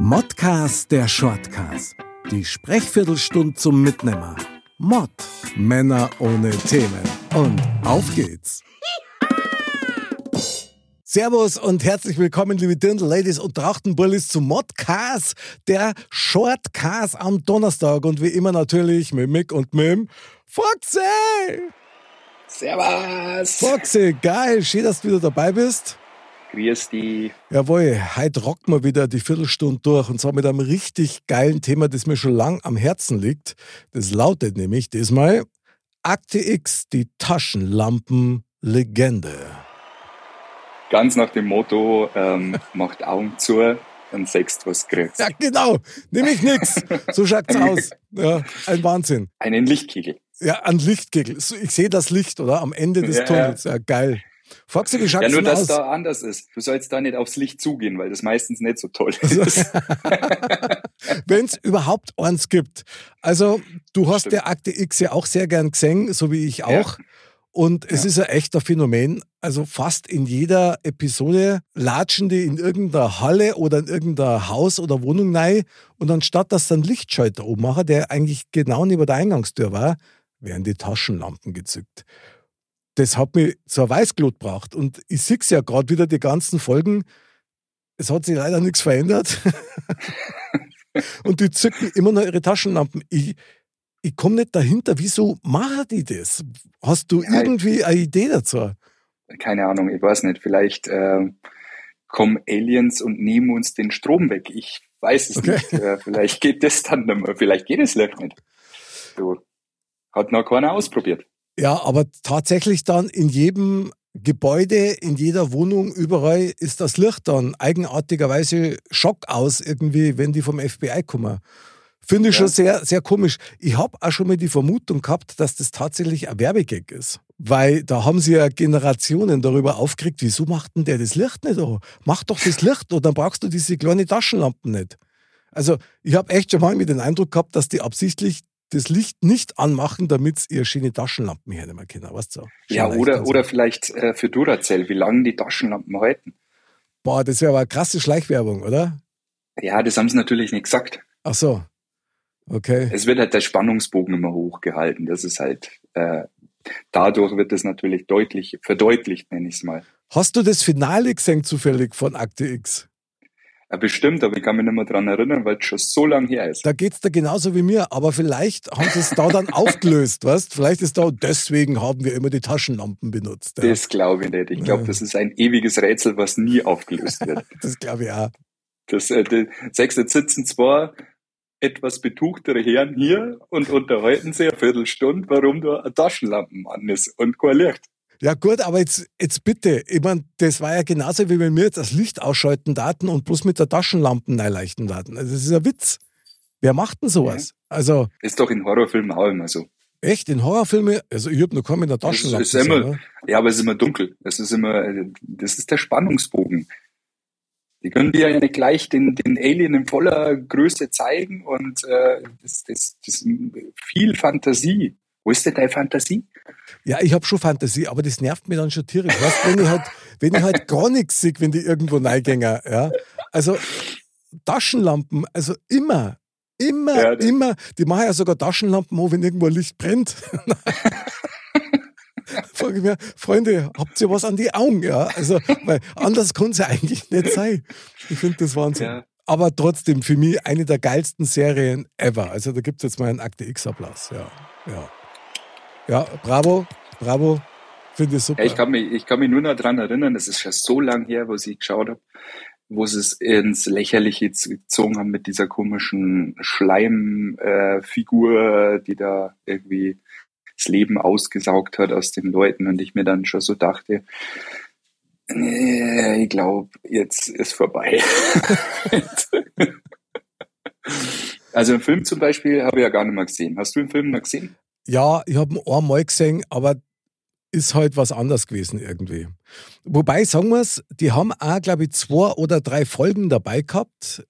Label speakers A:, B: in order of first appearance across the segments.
A: Modcast der Shortcast. Die Sprechviertelstunde zum Mitnehmer. Mod. Männer ohne Themen. Und auf geht's. Servus und herzlich willkommen, liebe Dirndl Ladies und Trachtenbullis zu Modcast, der Shortcast am Donnerstag. Und wie immer natürlich mit Mick und mit Foxy.
B: Servus.
A: Foxy, geil. Schön, dass du wieder dabei bist.
B: Grüß die.
A: Jawohl, heute rocken wir wieder die Viertelstunde durch und zwar mit einem richtig geilen Thema, das mir schon lang am Herzen liegt. Das lautet nämlich diesmal Akte X, die Taschenlampen-Legende.
B: Ganz nach dem Motto, ähm, macht Augen zu und sechst, was kriegst.
A: Ja, genau. Nämlich nix. So schaut's aus. Ja, ein Wahnsinn.
B: Einen Lichtkegel.
A: Ja, ein Lichtkegel. Ich sehe das Licht, oder? Am Ende des
B: Ja,
A: Tunnels. Ja, geil. Foxy, wie schaut's
B: Ja, nur dass
A: aus?
B: da anders ist. Du sollst da nicht aufs Licht zugehen, weil das meistens nicht so toll
A: Also,
B: ist.
A: Wenn es überhaupt eins gibt. Also, du hast
B: Stimmt.
A: der Akte X ja auch sehr gern gesehen, so wie ich auch. Und es
B: Ja.
A: ist ein echter Phänomen. Also fast in jeder Episode latschen die in irgendeiner Halle oder in irgendein Haus oder Wohnung rein und anstatt dass einen Lichtschalter oben machen, der eigentlich genau neben der Eingangstür war, werden die Taschenlampen gezückt. Das hat mich zur Weißglut gebracht. Und ich sehe ja gerade wieder die ganzen Folgen. Es hat sich leider nichts verändert. und die zücken immer noch ihre Taschenlampen. Ich, ich komme nicht dahinter, wieso machen die das? Hast du
B: Ja,
A: irgendwie eine Idee dazu?
B: Keine Ahnung, ich weiß nicht. Vielleicht ähm, kommen Aliens und nehmen uns den Strom weg. Ich weiß es
A: Okay.
B: nicht. Äh, vielleicht geht das dann nicht mehr. Vielleicht geht es Licht nicht. So. Hat noch keiner ausprobiert.
A: Ja, aber tatsächlich dann in jedem Gebäude, in jeder Wohnung, überall ist das Licht dann eigenartigerweise Schock aus, irgendwie, wenn die vom FBI kommen. Finde ich
B: Ja.
A: schon sehr, sehr komisch. Ich habe auch schon mal die Vermutung gehabt, dass das tatsächlich ein Werbegag ist. Weil da haben sie ja Generationen darüber aufgeregt, wieso macht denn der das Licht nicht an? Mach doch das Licht und dann brauchst du diese kleinen Taschenlampen nicht. Also ich habe echt schon mal mit den Eindruck gehabt, dass die absichtlich das Licht nicht anmachen, damit ihre schöne Taschenlampen hernehmen können. Weißt du?
B: Ja, oder,
A: und so.
B: oder vielleicht äh, für Duracell, wie lange die Taschenlampen halten.
A: Boah, das wäre aber eine krasse Schleichwerbung, oder?
B: Ja, das haben sie natürlich nicht gesagt.
A: Ach so. Okay.
B: Es wird halt der Spannungsbogen immer hochgehalten. Das ist halt, äh, dadurch wird es natürlich deutlich, verdeutlicht, nenne ich es mal.
A: Hast du das Finale gesehen zufällig von Akte X?
B: Äh, bestimmt, aber ich kann mich nicht mehr dran erinnern, weil es schon so lang her ist.
A: Da geht's da genauso wie mir, aber vielleicht haben sie es da dann aufgelöst, weißt? Vielleicht ist da, deswegen haben wir immer die Taschenlampen benutzt. Ja.
B: Das glaube ich nicht. Ich glaube,
A: Ja.
B: das ist ein ewiges Rätsel, was nie aufgelöst wird.
A: Das glaube ich auch.
B: Das, äh, die, sechs, jetzt sitzen zwar etwas betuchtere Herren hier und unterhalten sich eine Viertelstunde, warum da eine Taschenlampen an ist und kein Licht.
A: Ja gut, aber jetzt, jetzt bitte, ich mein, das war ja genauso, wie wenn wir jetzt das Licht ausschalten Daten und bloß mit der Taschenlampen einleuchten Daten. Also das ist ein Witz. Wer macht denn sowas? Also
B: Ist doch in Horrorfilmen auch immer so.
A: echt, in Horrorfilmen, also ich hab noch kaum mit der
B: Das
A: Taschenlampe
B: ist immer-
A: ne?
B: Ja, aber es ist immer dunkel. Es ist immer, äh, das ist der Spannungsbogen. Die können dir ja nicht gleich den, den Alien in voller Größe zeigen und äh, das, das, das ist viel Fantasie. Wo ist denn deine Fantasie?
A: Ja, ich habe schon Fantasie, aber das nervt mich dann schon tierisch. Weißt, wenn ich halt, wenn ich halt gar nichts sehe, wenn die irgendwo reingängen, ja. Also Taschenlampen, also immer, immer,
B: Ja,
A: immer. Die machen ja sogar Taschenlampen an, wenn irgendwo ein Licht brennt. Frage ich mir, Freunde, habt ihr was an die Augen? Ja, also, weil anders kann es ja eigentlich nicht sein. Ich finde das Wahnsinn.
B: Ja.
A: Aber trotzdem für mich eine der geilsten Serien ever. Also da gibt es jetzt mal einen Akte X-Applaus. Ja, ja. Ja, bravo, bravo. Finde ich super.
B: Ja, ich, kann mich, ich kann mich nur noch dran erinnern, das ist schon so lang her, wo ich geschaut habe, wo sie es ins Lächerliche gezogen haben mit dieser komischen Schleimfigur, äh, die da irgendwie das Leben ausgesaugt hat aus den Leuten und ich mir dann schon so dachte, nee, ich glaube, jetzt ist vorbei. also einen Film zum Beispiel habe ich ja gar nicht mehr gesehen. Hast du den Film noch gesehen?
A: Ja, ich habe ihn einmal gesehen, aber ist halt was anderes gewesen irgendwie. Wobei, sagen wir es, die haben auch, glaube ich, zwei oder drei Folgen dabei gehabt,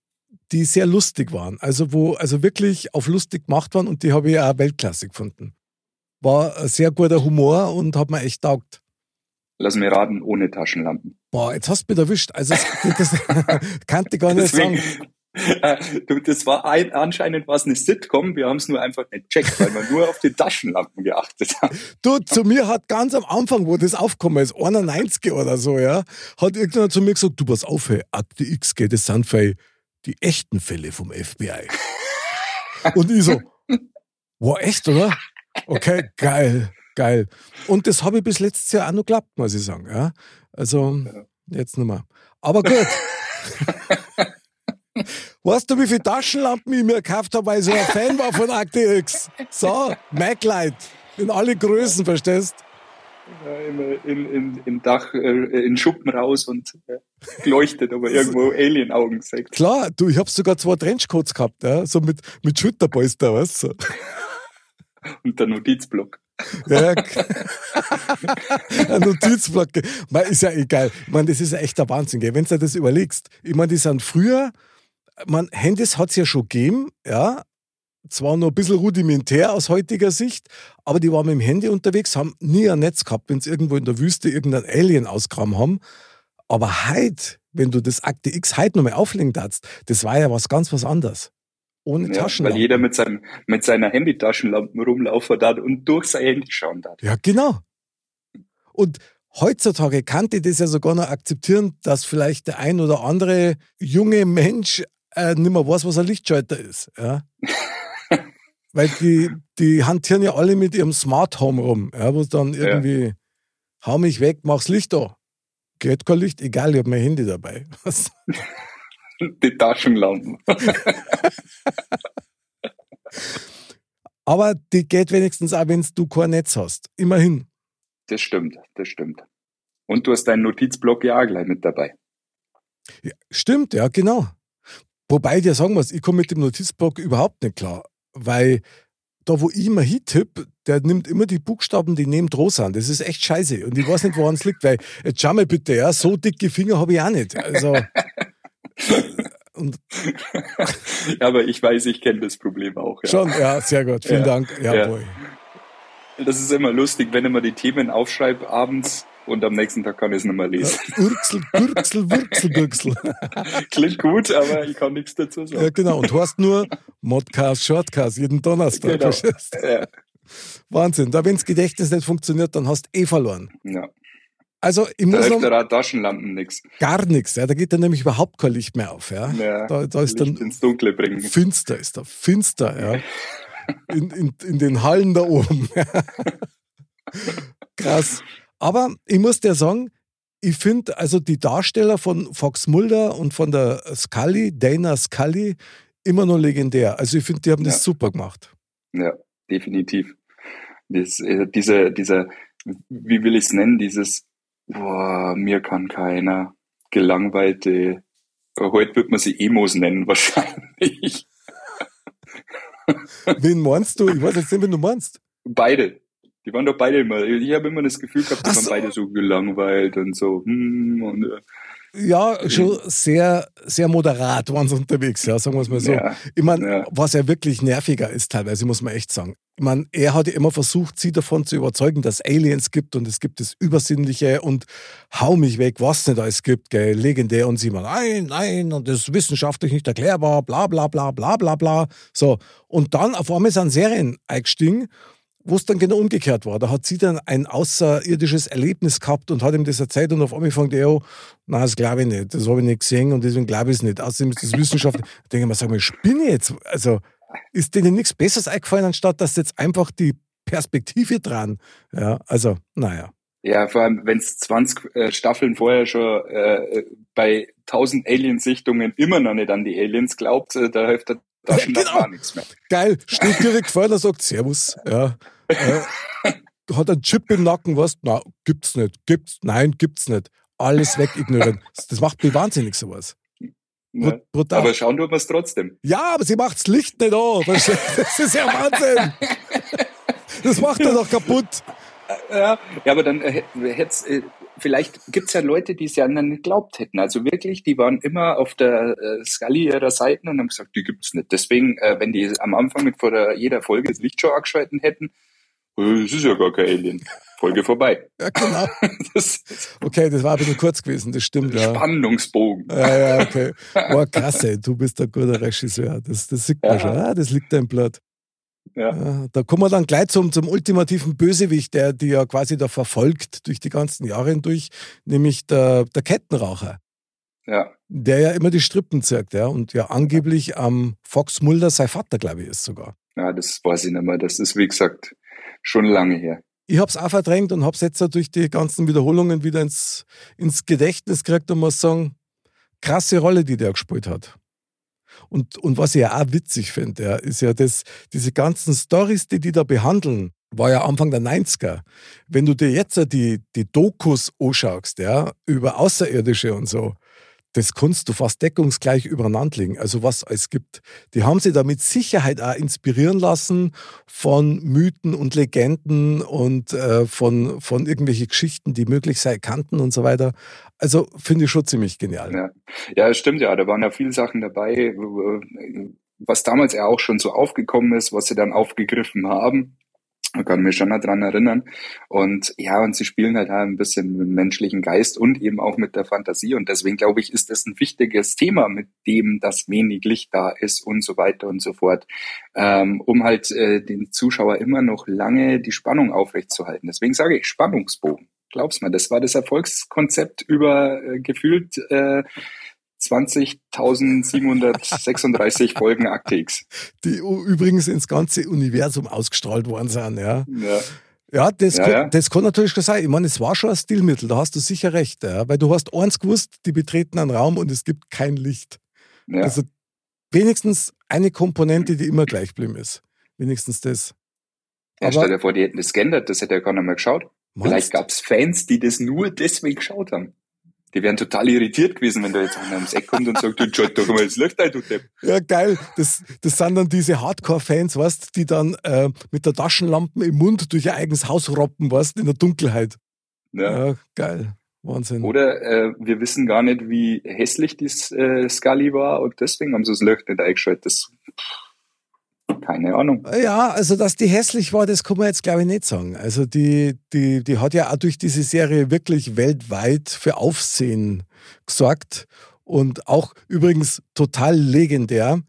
A: die sehr lustig waren. Also, wo also wirklich auf lustig gemacht waren und die habe ich auch Weltklasse gefunden. War ein sehr guter Humor und hat mir echt taugt.
B: Lass mir raten, ohne Taschenlampen.
A: Boah, jetzt hast du mich erwischt. Also, das, das kannte ich gar nicht
B: Deswegen,
A: sagen.
B: Äh, das war ein, anscheinend was eine Sitcom, wir haben es nur einfach nicht checkt, weil wir nur auf die Taschenlampen geachtet haben.
A: Du, zu mir hat ganz am Anfang, wo das aufgekommen ist, 91 oder so, ja, hat irgendjemand zu mir gesagt, du pass auf, hey, Akte X geht, das sind für die echten Fälle vom FBI. Und ich so, wow, echt, oder? Okay, geil, geil. Und das habe ich bis letztes Jahr auch noch geklappt, muss ich sagen. Ja? Also, jetzt nicht mehr. Aber gut. weißt du, wie viele Taschenlampen ich mir gekauft habe, weil ich so ein Fan war von Akte X? So, MacLight. In alle Größen, verstehst
B: ja, in, in, in Dach, äh, in Schuppen raus und äh, geleuchtet, aber irgendwo Alien-Augen gesagt.
A: Klar, du, ich habe sogar zwei Trenchcoats gehabt, ja, so mit, mit Schulterpolster, weißt du.
B: Und der Notizblock.
A: Ja, ein Notizblock. Man, ist ja egal. Ich meine, das ist ja echt der Wahnsinn, gell? wenn du dir das überlegst. Ich meine, die sind früher, man, Handys hat es ja schon gegeben, ja, zwar noch ein bisschen rudimentär aus heutiger Sicht, aber die waren mit dem Handy unterwegs, haben nie ein Netz gehabt, wenn sie irgendwo in der Wüste irgendein Alien ausgraben haben. Aber heute, wenn du das Akte X heute nochmal auflegen darfst, das war ja was ganz was anderes. Ohne ja, Taschenlampe.
B: Weil jeder mit, seinem, mit seiner Handy-Taschenlampe rumlaufen darf und durch sein Handy schauen darf.
A: Ja, genau. Und heutzutage kann ich das ja sogar noch akzeptieren, dass vielleicht der ein oder andere junge Mensch äh, nicht mehr weiß, was ein Lichtschalter ist. Ja? Weil die, die hantieren ja alle mit ihrem Smart Home rum, ja, wo es dann irgendwie, ja. hau mich weg, mach's Licht da. Geht kein Licht, egal, ich habe mein Handy dabei.
B: die Taschenlampen.
A: Aber die geht wenigstens auch, wenn du kein Netz hast. Immerhin.
B: Das stimmt, das stimmt. Und du hast deinen Notizblock ja auch gleich mit dabei.
A: Ja, stimmt, ja, genau. Wobei ich dir sagen muss, ich komme mit dem Notizblock überhaupt nicht klar weil da, wo ich immer hintipp, der nimmt immer die Buchstaben, die neben Droh sind. Das ist echt scheiße. Und ich weiß nicht, woran es liegt, weil, jetzt schau mal bitte, ja, so dicke Finger habe ich auch nicht. Also.
B: Ja, aber ich weiß, ich kenne das Problem auch.
A: Ja. Schon, ja, sehr gut. Vielen ja. Dank. Ja, ja.
B: Das ist immer lustig, wenn ich mir die Themen aufschreibe abends und am nächsten Tag kann ich es nicht mehr lesen.
A: Urksel, Gürksel, Würksel, Bürksel.
B: Klingt gut, aber ich kann nichts dazu sagen.
A: Ja, genau. Und du hast nur Modcast, Shortcast jeden Donnerstag. Genau. Ja. Wahnsinn. Da, wenn das Gedächtnis nicht funktioniert, dann hast du eh verloren.
B: Ja.
A: Also, muss
B: da hilft Taschenlampen nichts.
A: Gar nichts. Ja. Da geht dann nämlich überhaupt kein Licht mehr auf. Ja.
B: ja
A: da, da ist Licht
B: dann ins Dunkle bringen.
A: Finster ist da. Finster, ja. In, in, in den Hallen da oben. Krass. Aber ich muss dir sagen, ich finde also die Darsteller von Fox Mulder und von der Scully, Dana Scully, immer noch legendär. Also ich finde, die haben ja. das super gemacht.
B: Ja, definitiv. Das, äh, diese, dieser, wie will ich es nennen, dieses, boah, mir kann keiner, gelangweilte, heute wird man sie Emos nennen wahrscheinlich.
A: Wen meinst du? Ich weiß jetzt nicht, wen du meinst.
B: Beide. Die waren doch beide immer, ich habe immer das Gefühl gehabt, die waren so. beide so gelangweilt und so. Hm, und, äh,
A: ja, schon sehr, sehr moderat waren sie unterwegs, ja, sagen wir es mal so. Ja, ich meine, ja. was ja wirklich nerviger ist teilweise, muss man echt sagen. Ich meine, er hat ja immer versucht, sie davon zu überzeugen, dass es Aliens gibt und es gibt das Übersinnliche und hau mich weg, was es nicht alles gibt, gell, legendär. Und sie mal, nein, nein, und das ist wissenschaftlich nicht erklärbar, bla, bla, bla, bla, bla, bla. So. Und dann auf einmal sind Serien eingestiegen wo es dann genau umgekehrt war. Da hat sie dann ein außerirdisches Erlebnis gehabt und hat ihm das erzählt und auf einmal fängt er, oh, nein, das glaube ich nicht, das habe ich nicht gesehen und deswegen glaube ich es nicht. Außerdem ist das Wissenschaft. da denke ich mir, sag mal, spinne jetzt? Also, ist denen nichts Besseres eingefallen, anstatt dass jetzt einfach die Perspektive dran. Ja, also, naja.
B: Ja, vor allem, wenn es 20 äh, Staffeln vorher schon äh, bei 1000 Aliensichtungen immer noch nicht an die Aliens glaubt, äh, da hilft der ja, genau. nichts mehr.
A: Geil, steht direkt vor, der sagt Servus. Ja. Äh, hat einen Chip im Nacken, was? Na, gibt's nicht. Gibt's? Nein, gibt's nicht. Alles wegignorieren. Das macht mich wahnsinnig, sowas.
B: Ja, aber schauen tut man es trotzdem.
A: Ja, aber sie macht das Licht nicht an. Das ist ja Wahnsinn. Das macht er doch kaputt.
B: Ja, ja aber dann äh, hätte äh, vielleicht gibt's ja Leute, die es ja nicht geglaubt hätten. Also wirklich, die waren immer auf der äh, Scully ihrer Seiten und haben gesagt, die gibt's nicht. Deswegen, äh, wenn die am Anfang mit vor der, jeder Folge das Licht schon angeschalten hätten, Es ist ja gar kein Alien. Folge vorbei.
A: Ja, genau. das, okay, das war ein bisschen kurz gewesen, das stimmt. Ja.
B: Spannungsbogen.
A: Ja, ja, okay. Boah, krass, ey, du bist ein guter Regisseur. Das, das sieht man ja. schon. Ah, das liegt dein Blatt. Ja. ja. Da kommen wir dann gleich zum, zum ultimativen Bösewicht, der die ja quasi da verfolgt durch die ganzen Jahre hindurch, nämlich der, der Kettenraucher.
B: Ja.
A: Der ja immer die Strippen zirkt, ja, und ja angeblich am ähm, Fox Mulder sein Vater, glaube ich, ist sogar.
B: Ja, das weiß ich nicht mehr. Das ist, wie gesagt, schon lange her.
A: Ich habe es auch verdrängt und habe es jetzt durch die ganzen Wiederholungen wieder ins, ins Gedächtnis gekriegt und muss sagen, krasse Rolle, die der gespielt hat. Und, und was ich ja auch witzig finde, ja, ist ja, dass diese ganzen Stories, die die da behandeln, war ja Anfang der 90er. Wenn du dir jetzt die, die Dokus anschaust, ja, über Außerirdische und so, das kannst du fast deckungsgleich übereinander legen. Also was es gibt. Die haben sich da mit Sicherheit auch inspirieren lassen von Mythen und Legenden und äh, von, von irgendwelchen Geschichten, die möglich sein kannten und so weiter. Also finde ich schon ziemlich genial.
B: Ja. ja, stimmt ja. Da waren ja viele Sachen dabei, was damals ja auch schon so aufgekommen ist, was sie dann aufgegriffen haben. Man kann mich schon daran erinnern. Und ja, und sie spielen halt, ein bisschen mit dem menschlichen Geist und eben auch mit der Fantasie. Und deswegen glaube ich, ist das ein wichtiges Thema, mit dem das wenig Licht da ist und so weiter und so fort, ähm, um halt äh, den Zuschauer immer noch lange die Spannung aufrechtzuerhalten. Deswegen sage ich Spannungsbogen. Glaub's mir, das war das Erfolgskonzept über äh, gefühlt äh, 20.736 Folgen Aktix.
A: Die übrigens ins ganze Universum ausgestrahlt worden sind, ja.
B: Ja.
A: Ja, das, ja, kann, ja. das kann natürlich schon sein. Ich meine, es war schon ein Stilmittel, da hast du sicher recht. Ja? Weil du hast eins gewusst, die betreten einen Raum und es gibt kein Licht. Ja. Also wenigstens eine Komponente, die immer gleich geblieben ist. Wenigstens das.
B: Ja, stell dir vor, die hätten das geändert, das hätte ja keiner mehr geschaut. Meinst? Vielleicht gab es Fans, die das nur deswegen geschaut haben. Die wären total irritiert gewesen, wenn da jetzt einer ums Eck kommt und sagt, du schalt doch mal das Licht ein, du Depp.
A: Ja, geil. Das, das sind dann diese Hardcore-Fans, weißt die dann äh, mit der Taschenlampe im Mund durch ihr eigenes Haus roppen, weißt in der Dunkelheit. Ja. ja geil. Wahnsinn.
B: Oder äh, wir wissen gar nicht, wie hässlich das äh, Scully war und deswegen haben sie das Licht nicht eingeschaltet. Das, keine Ahnung.
A: Ja, also dass die hässlich war, das kann man jetzt glaube ich nicht sagen. Also die, die, die hat ja auch durch diese Serie wirklich weltweit für Aufsehen gesorgt und auch übrigens total legendär.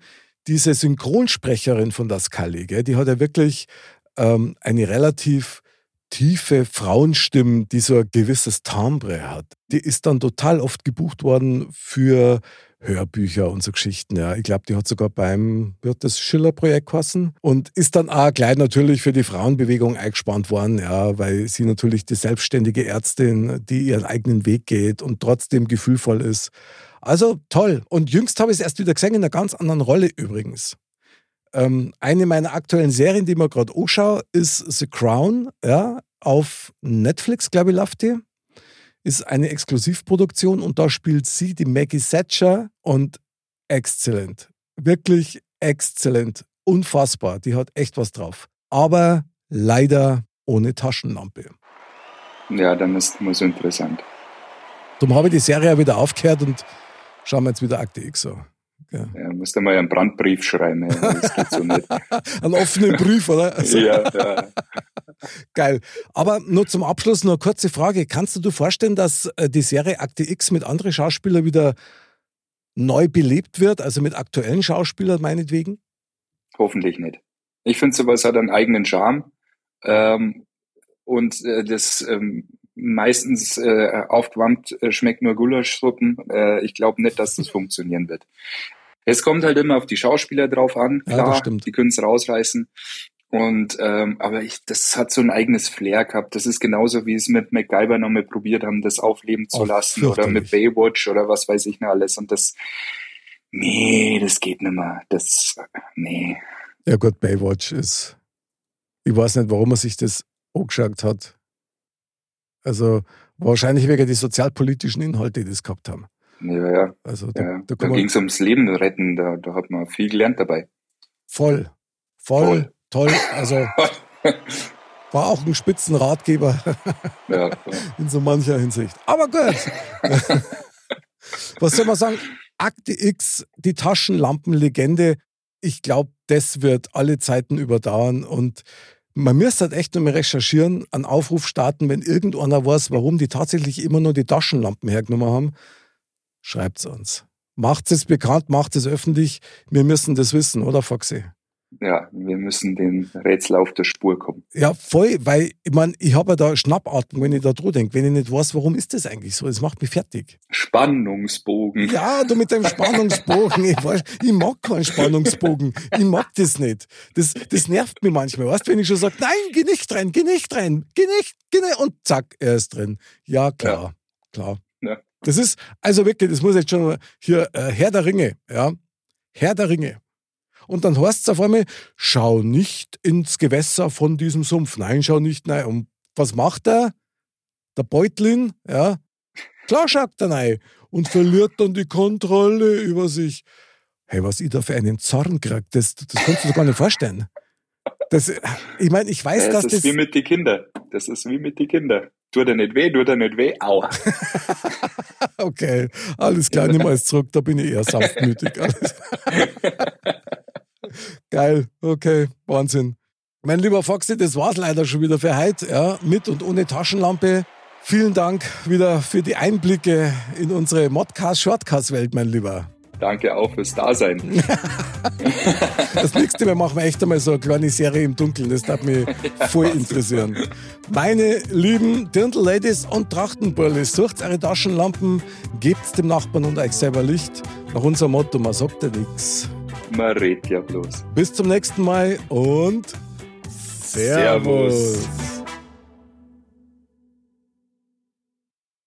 A: Diese Synchronsprecherin von das Kali, die hat ja wirklich ähm, eine relativ tiefe Frauenstimme, die so ein gewisses Timbre hat. Die ist dann total oft gebucht worden für Hörbücher und so Geschichten. Ja. Ich glaube, die hat sogar beim, wird das Schiller-Projekt kosten und ist dann auch gleich natürlich für die Frauenbewegung eingespannt worden, ja, weil sie natürlich die selbstständige Ärztin, die ihren eigenen Weg geht und trotzdem gefühlvoll ist. Also toll. Und jüngst habe ich es erst wieder gesehen in einer ganz anderen Rolle übrigens. Ähm, eine meiner aktuellen Serien, die mir gerade anschaue, ist The Crown, ja, auf Netflix, glaube ich, läuft die ist eine Exklusivproduktion und da spielt sie die Maggie Thatcher und exzellent. Wirklich exzellent. Unfassbar. Die hat echt was drauf. Aber leider ohne Taschenlampe.
B: Ja, dann ist es immer so interessant.
A: Darum habe ich die Serie wieder aufgehört und schauen wir jetzt wieder Akte X so.
B: Ja. ja, musst du mal einen Brandbrief schreiben. Das geht so nicht.
A: einen offenen Brief, oder?
B: Also. Ja, ja.
A: Geil. Aber nur zum Abschluss noch eine kurze Frage. Kannst du dir vorstellen, dass äh, die Serie Akte X mit anderen Schauspielern wieder neu belebt wird, also mit aktuellen Schauspielern meinetwegen?
B: Hoffentlich nicht. Ich finde, sowas hat einen eigenen Charme. Ähm, und äh, das ähm, meistens äh, aufgewärmt äh, schmeckt nur Gulaschsuppen. Äh, ich glaube nicht, dass das funktionieren wird. Es kommt halt immer auf die Schauspieler drauf an. Klar, ja, die können es rausreißen. Und ähm, aber ich, das hat so ein eigenes Flair gehabt. Das ist genauso wie es mit MacGyver nochmal probiert haben, das aufleben zu oh, lassen oder mit Baywatch oder was weiß ich noch alles. Und das, nee, das geht nicht mehr. Das, nee.
A: Ja gut, Baywatch ist, ich weiß nicht, warum er sich das angeschaut hat. Also wahrscheinlich wegen die sozialpolitischen Inhalte, die das gehabt haben.
B: Ja, ja. Also da, ja. da, da ging es ums Leben retten, da, da hat man viel gelernt dabei.
A: Voll. Voll. Voll toll. Also war auch ein Spitzenratgeber ja, in so mancher Hinsicht. Aber gut. Was soll man sagen? Akte X, die Taschenlampenlegende. Ich glaube, das wird alle Zeiten überdauern und Man müsste halt echt nochmal recherchieren, einen Aufruf starten, wenn irgendeiner weiß, warum die tatsächlich immer nur die Taschenlampen hergenommen haben. Schreibt es uns. Macht es bekannt, macht es öffentlich. Wir müssen das wissen, oder Foxy?
B: Ja, wir müssen den Rätsel auf der Spur kommen.
A: Ja, voll, weil ich meine, ich habe ja da Schnappatmung, wenn ich da drüber denke, wenn ich nicht weiß, warum ist das eigentlich so? Das macht mich fertig.
B: Spannungsbogen.
A: Ja, du mit deinem Spannungsbogen. ich, weiß, ich mag keinen Spannungsbogen. Ich mag das nicht. Das, das nervt mich manchmal. Weißt du, wenn ich schon sage, nein, geh nicht rein, geh nicht rein, geh nicht, geh nicht. Und zack, er ist drin. Ja, klar, ja. klar. Ja. Das ist, also wirklich, das muss jetzt schon hier, äh, Herr der Ringe, ja. Herr der Ringe. Und dann heißt es auf einmal, schau nicht ins Gewässer von diesem Sumpf. Nein, schau nicht nein. Und was macht er? Der Beutlin, ja, klar schaut er rein und verliert dann die Kontrolle über sich. Hey, was ich da für einen Zorn krieg, das, das kannst du dir gar nicht vorstellen. Das, ich meine, ich weiß,
B: ja,
A: dass
B: das. Das ist wie mit den Kindern. Das ist wie mit den Kindern. Tut er nicht weh, tut er nicht weh, aua.
A: okay, alles klar, nimm mal zurück, da bin ich eher sanftmütig. Geil, okay, Wahnsinn. Mein lieber Foxy, das war's leider schon wieder für heute, ja, mit und ohne Taschenlampe. Vielen Dank wieder für die Einblicke in unsere Modcast-Shortcast-Welt, mein Lieber.
B: Danke auch fürs Dasein.
A: das nächste Mal machen wir echt einmal so eine kleine Serie im Dunkeln. Das darf mich voll interessieren. Meine lieben Dirndl-Ladies und Trachtenburlis, sucht eure Taschenlampen, gebt dem Nachbarn und euch selber Licht. Nach unserem Motto, man sagt ja nichts.
B: Man redet ja bloß.
A: Bis zum nächsten Mal und Servus. Servus.